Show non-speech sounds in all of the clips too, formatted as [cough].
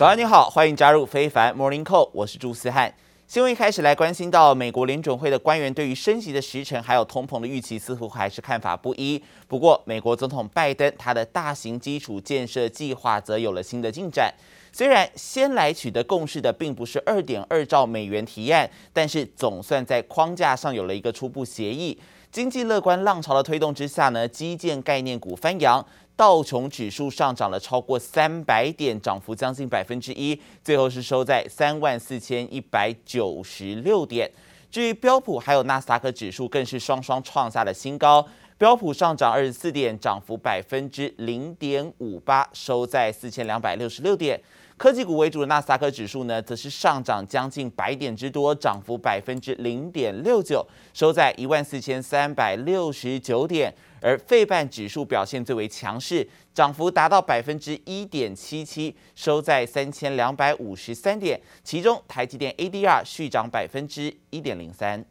早安，你好，欢迎加入非凡 Morning Call，我是朱思翰。新闻一开始来关心到美国联准会的官员对于升息的时程还有通膨的预期，似乎还是看法不一。不过，美国总统拜登他的大型基础建设计划则有了新的进展。虽然先来取得共识的并不是二点二兆美元提案，但是总算在框架上有了一个初步协议。经济乐观浪潮的推动之下呢，基建概念股翻扬。道琼指数上涨了超过三百点，涨幅将近百分之一，最后是收在三万四千一百九十六点。至于标普还有纳斯达克指数，更是双双创下了新高。标普上涨二十四点，涨幅百分之零点五八，收在四千两百六十六点。科技股为主的纳斯达克指数呢，则是上涨将近百点之多，涨幅百分之零点六九，收在一万四千三百六十九点。而费半指数表现最为强势，涨幅达到百分之一点七七，收在三千两百五十三点。其中台积电 ADR 续涨百分之一点零三。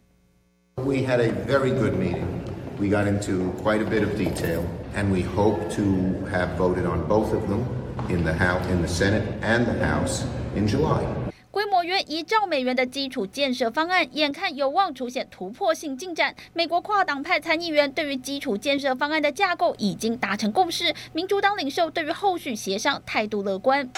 We had a very good meeting. We got into quite a bit of detail, and we hope to have voted on both of them in the House, in the Senate and the House in July. 规模约一兆美元的基础建设方案，眼看有望出现突破性进展。美国跨党派参议员对于基础建设方案的架构已经达成共识，民主党领袖对于后续协商态度乐观。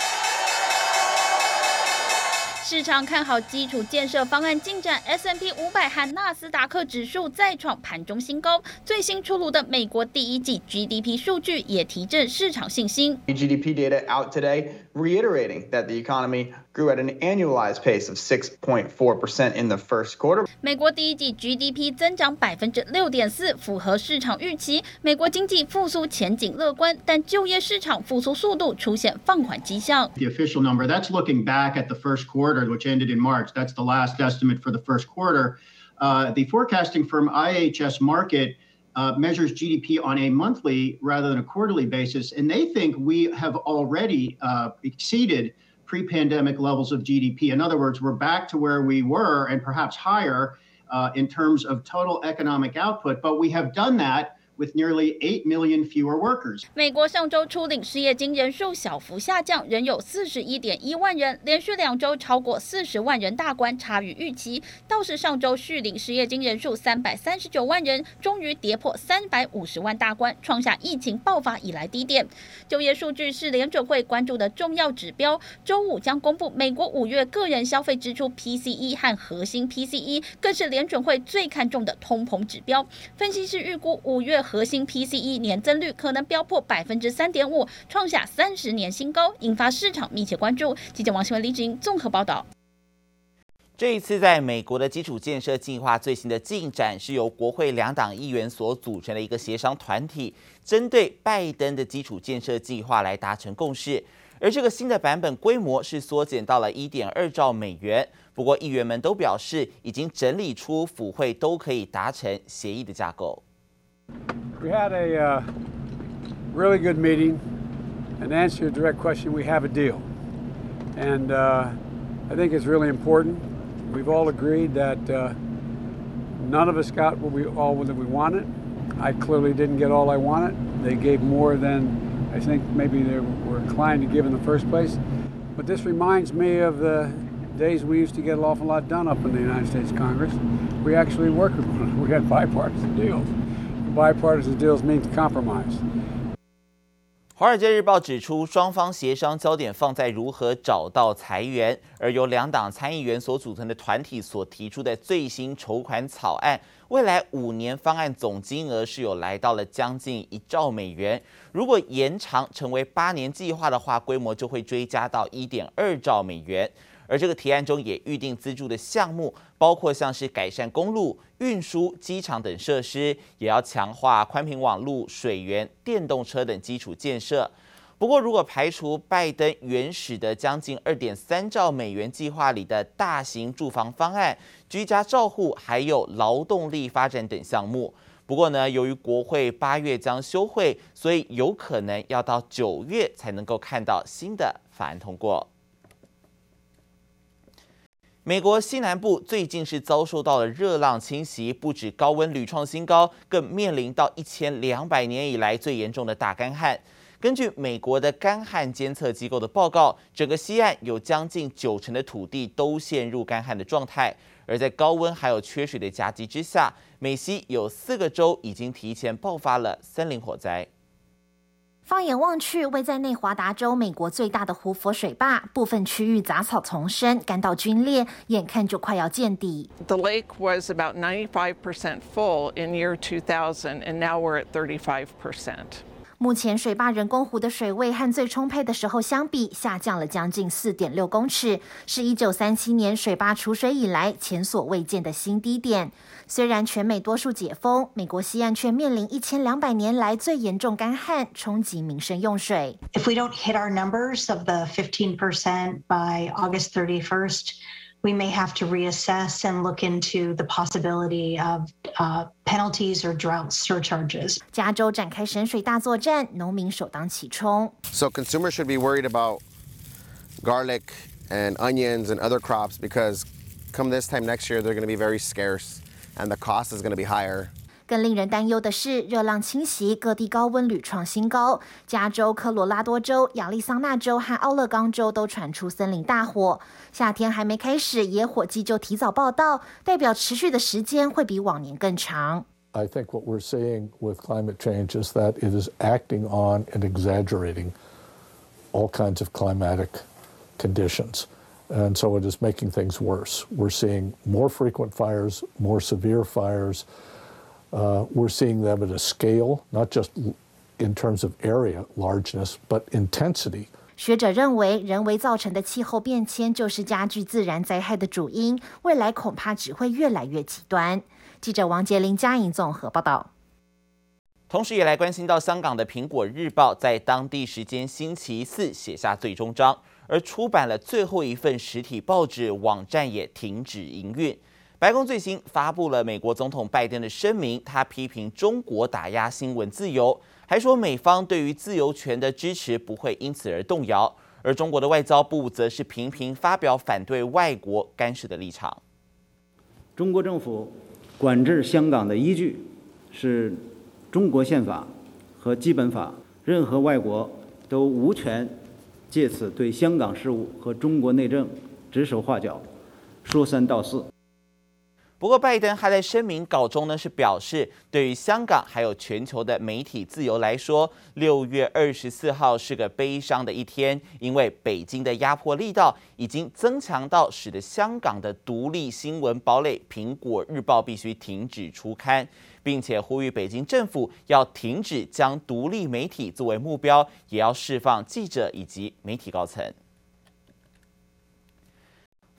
市场看好基础建设方案进展，S&P 五百和纳斯达克指数再创盘中新高。最新出炉的美国第一季 GDP 数据也提振市场信心。GDP data out today, reiterating that the economy grew at an annualized pace of 6.4% in the first quarter. 美国第一季 GDP 增长百分之六点四，符合市场预期。美国经济复苏前景乐观，但就业市场复苏速度出现放缓迹象。The official number that's looking back at the first quarter, which ended in March. That's the last estimate for the first quarter. Uh, the forecasting firm IHS Markit uh, measures GDP on a monthly rather than a quarterly basis, and they think we have already uh, exceeded pre-pandemic levels of GDP. In other words, we're back to where we were and perhaps higher uh, in terms of total economic output, but we have done that with nearly 8 million fewer workers. 美国上周初领失业金人数小幅下降，仍有41.1万人，连续两周超过40万人大关，差于预期。倒是上周续领失业金人数339万人，终于跌破350万大关，创下疫情爆发以来低点。就业数据是联准会关注的重要指标，周五将公布美国五月个人消费支出 PCE 和核心 PCE，更是联准会最看重的通膨指标。分析师预估五月。核心 PCE 年增率可能飙破百分之三点五，创下三十年新高，引发市场密切关注。记者王新文、李志英综合报道。这一次在美国的基础建设计划最新的进展，是由国会两党议员所组成的一个协商团体，针对拜登的基础建设计划来达成共识。而这个新的版本规模是缩减到了一点二兆美元。不过议员们都表示，已经整理出府会都可以达成协议的架构。We had a uh, really good meeting, and to answer your direct question, we have a deal. And uh, I think it's really important. We've all agreed that uh, none of us got what we all that we wanted. I clearly didn't get all I wanted. They gave more than I think maybe they were inclined to give in the first place. But this reminds me of the days we used to get an awful lot done up in the United States Congress. We actually worked [laughs] We had bipartisan deals. Bipartisan deals mean to compromise. 华尔街日报指出，双方协商焦点放在如何找到财源，而由两党参议员所组成的团体所提出的最新筹款草案，未来五年方案总金额是有来到了将近一兆美元。如果延长成为八年计划的话，规模就会追加到一点二兆美元。而这个提案中也预定资助的项目，包括像是改善公路、运输、机场等设施，也要强化宽频网络、水源、电动车等基础建设。不过，如果排除拜登原始的将近二点三兆美元计划里的大型住房方案、居家照护，还有劳动力发展等项目。不过呢，由于国会八月将休会，所以有可能要到九月才能够看到新的法案通过。美国西南部最近是遭受到了热浪侵袭，不止高温屡创新高，更面临到一千两百年以来最严重的大干旱。根据美国的干旱监测机构的报告，整个西岸有将近九成的土地都陷入干旱的状态。而在高温还有缺水的夹击之下，美西有四个州已经提前爆发了森林火灾。放眼望去，位在内华达州美国最大的胡佛水坝，部分区域杂草丛生，干到龟裂，眼看就快要见底。The lake was about 95% full in year 2000, and now we're at 35%. 目前水坝人工湖的水位和最充沛的时候相比，下降了将近四点六公尺，是一九三七年水坝储水以来前所未见的新低点。虽然全美多数解封，美国西岸却面临一千两百年来最严重干旱，冲击民生用水。If we don't hit our numbers of the fifteen percent by August thirty first. We may have to reassess and look into the possibility of penalties or drought surcharges. 加州展开省水大作战，农民首当其冲。So consumers should be worried about garlic and onions and other crops because come this time next year, they're going to be very scarce and the cost is going to be higher. 更令人担忧的是，热浪侵袭，各地高温屡创新高。加州、科罗拉多州、亚利桑那州和奥勒冈州都传出森林大火。夏天还没开始，野火季就提早报到，代表持续的时间会比往年更长。I think what we're seeing with climate change is that it is acting on and exaggerating all kinds of climatic conditions, and so it is making things worse. We're seeing more frequent fires, more severe fires. Uh, we're seeing them at a scale, not just in terms of area largeness, but intensity. 学者认为，人为造成的气候变迁就是加剧自然灾害的主因，未来恐怕只会越来越极端。记者王杰林、嘉颖综合报道。同时，也来关心到香港的《苹果日报》在当地时间星期四写下最终章，而出版了最后一份实体报纸网站也停止营运。白宫最新发布了美国总统拜登的声明，他批评中国打压新闻自由，还说美方对于自由权的支持不会因此而动摇。而中国的外交部则是频频发表反对外国干涉的立场。中国政府管制香港的依据是中国宪法和基本法，任何外国都无权借此对香港事务和中国内政指手画脚、说三道四。不过，拜登还在声明稿中呢，是表示，对于香港还有全球的媒体自由来说，六月二十四号是个悲伤的一天，因为北京的压迫力道已经增强到使得香港的独立新闻堡垒《苹果日报》必须停止出刊，并且呼吁北京政府要停止将独立媒体作为目标，也要释放记者以及媒体高层。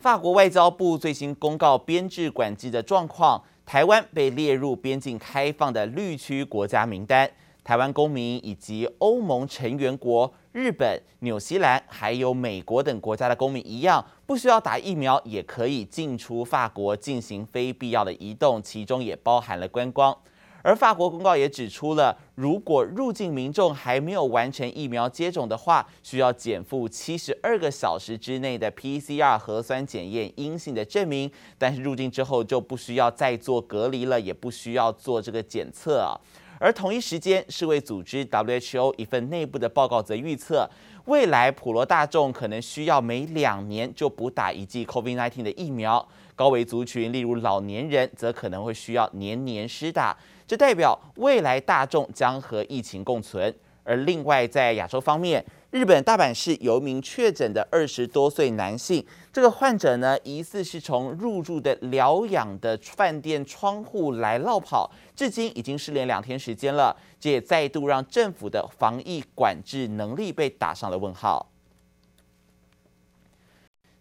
法国外交部最新公告编制管制的状况，台湾被列入边境开放的绿区国家名单。台湾公民以及欧盟成员国日本、纽西兰还有美国等国家的公民一样，不需要打疫苗也可以进出法国进行非必要的移动，其中也包含了观光。而法国公告也指出了，如果入境民众还没有完成疫苗接种的话，需要减负七十二个小时之内的 PCR 核酸检验阴性的证明。但是入境之后就不需要再做隔离了，也不需要做这个检测啊。而同一时间，世卫组织 WHO 一份内部的报告则预测，未来普罗大众可能需要每两年就补打一剂 COVID-19 的疫苗，高危族群例如老年人则可能会需要年年施打。这代表未来大众将和疫情共存。而另外，在亚洲方面，日本大阪市有名确诊的二十多岁男性，这个患者呢，疑似是从入住的疗养的饭店窗户来落跑，至今已经失联两天时间了。这也再度让政府的防疫管制能力被打上了问号。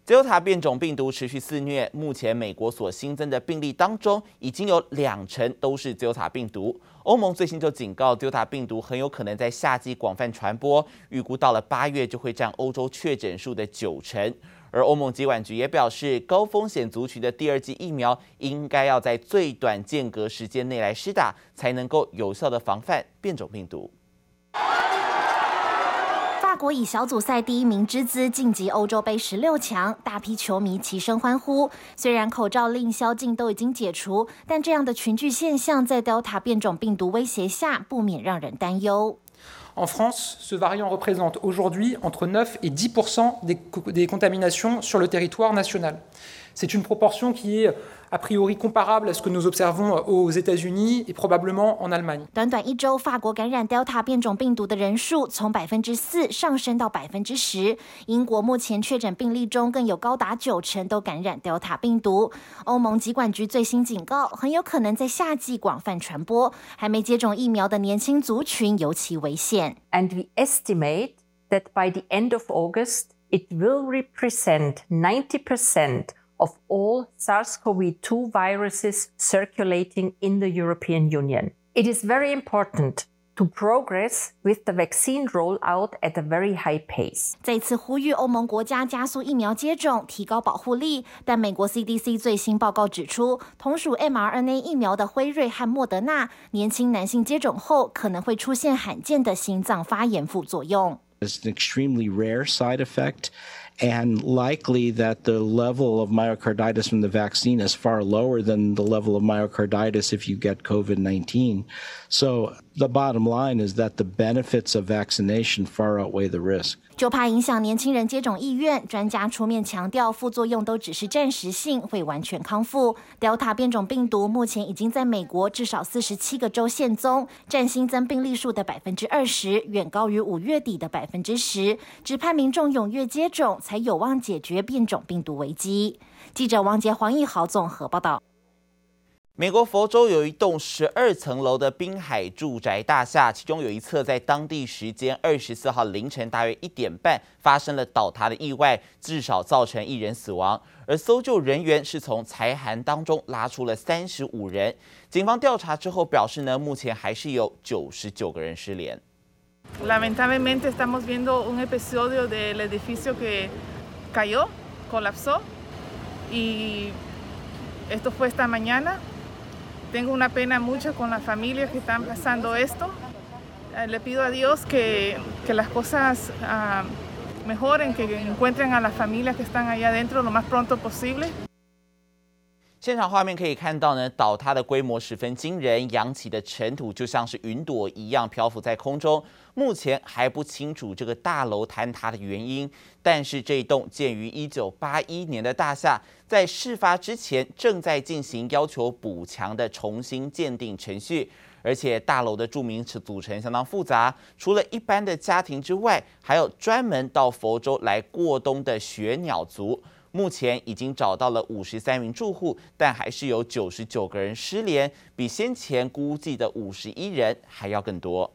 Delta 变种病毒持续肆虐，目前美国所新增的病例当中，已经有两成都是 Delta 病毒。欧盟最新就警告，Delta 病毒很有可能在夏季广泛传播，预估到了八月就会占欧洲确诊数的九成。而欧盟疾管局也表示，高风险族群的第二剂疫苗应该要在最短间隔时间内来施打，才能够有效的防范变种病毒。法国以小组赛第一名之姿晋级欧洲杯十六强，大批球迷齐声欢呼。虽然口罩令宵禁都已经解除，但这样的群聚现象在 Delta 变种病毒威胁下，不免让人担忧。A priori comparable à ce que nous observons aux États-Unis et probablement en Allemagne. 短短一周，法国感染 Delta 变种病毒的人数从百分之四上升到百分之十。英国目前确诊病例中更有高达九成都感染 Delta 病毒。欧盟疾管局最新警告，很有可能在夏季广泛传播。还没接种疫苗的年轻族群尤其危险。And we estimate that by the end of August, it will represent 90% of all SARS-CoV-2 viruses circulating in the European Union. It is very important to progress with the vaccine rollout at a very high pace. 再次呼吁欧盟国家加速疫苗接种，提高保护力。但美国 CDC 最新报告指出，同属 mRNA 疫苗的辉瑞和莫德纳，年轻男性接种后可能会出现罕见的心脏发炎副作用。It's an extremely rare side effect. and likely that the level of myocarditis from the vaccine is far lower than the level of myocarditis if you get COVID 19. So the bottom line is that the benefits of vaccination far outweigh the risk. 就怕影响年轻人接种意愿，专家出面强调，副作用都只是暂时性，会完全康复。Delta 变种病毒目前已经在美国至少四十七个州现踪，占新增病例数的百分之二十，远高于五月底的百分之十。只盼民众踊跃接种，才有望解决变种病毒危机。记者王杰、黄义豪综合报道。美国佛州有一栋十二层楼的滨海住宅大厦，其中有一侧在当地时间二十四号凌晨大约一点半发生了倒塌的意外，至少造成一人死亡。而搜救人员是从财骸当中拉出了三十五人。警方调查之后表示呢，目前还是有九十九个人失联。Lamentablemente estamos viendo un episodio del edificio que cayó, colapsó, y esto fue esta mañana. Tengo una pena mucho con las familias que están pasando esto. Le pido a Dios que, que las cosas uh, mejoren, que encuentren a las familias que están allá adentro lo más pronto posible. 现场画面可以看到呢，倒塌的规模十分惊人，扬起的尘土就像是云朵一样漂浮在空中。目前还不清楚这个大楼坍塌的原因，但是这栋建于一九八一年的大厦，在事发之前正在进行要求补强的重新鉴定程序，而且大楼的住民组成相当复杂，除了一般的家庭之外，还有专门到佛州来过冬的雪鸟族。目前已经找到了五十三名住户，但还是有九十九个人失联，比先前估计的五十一人还要更多。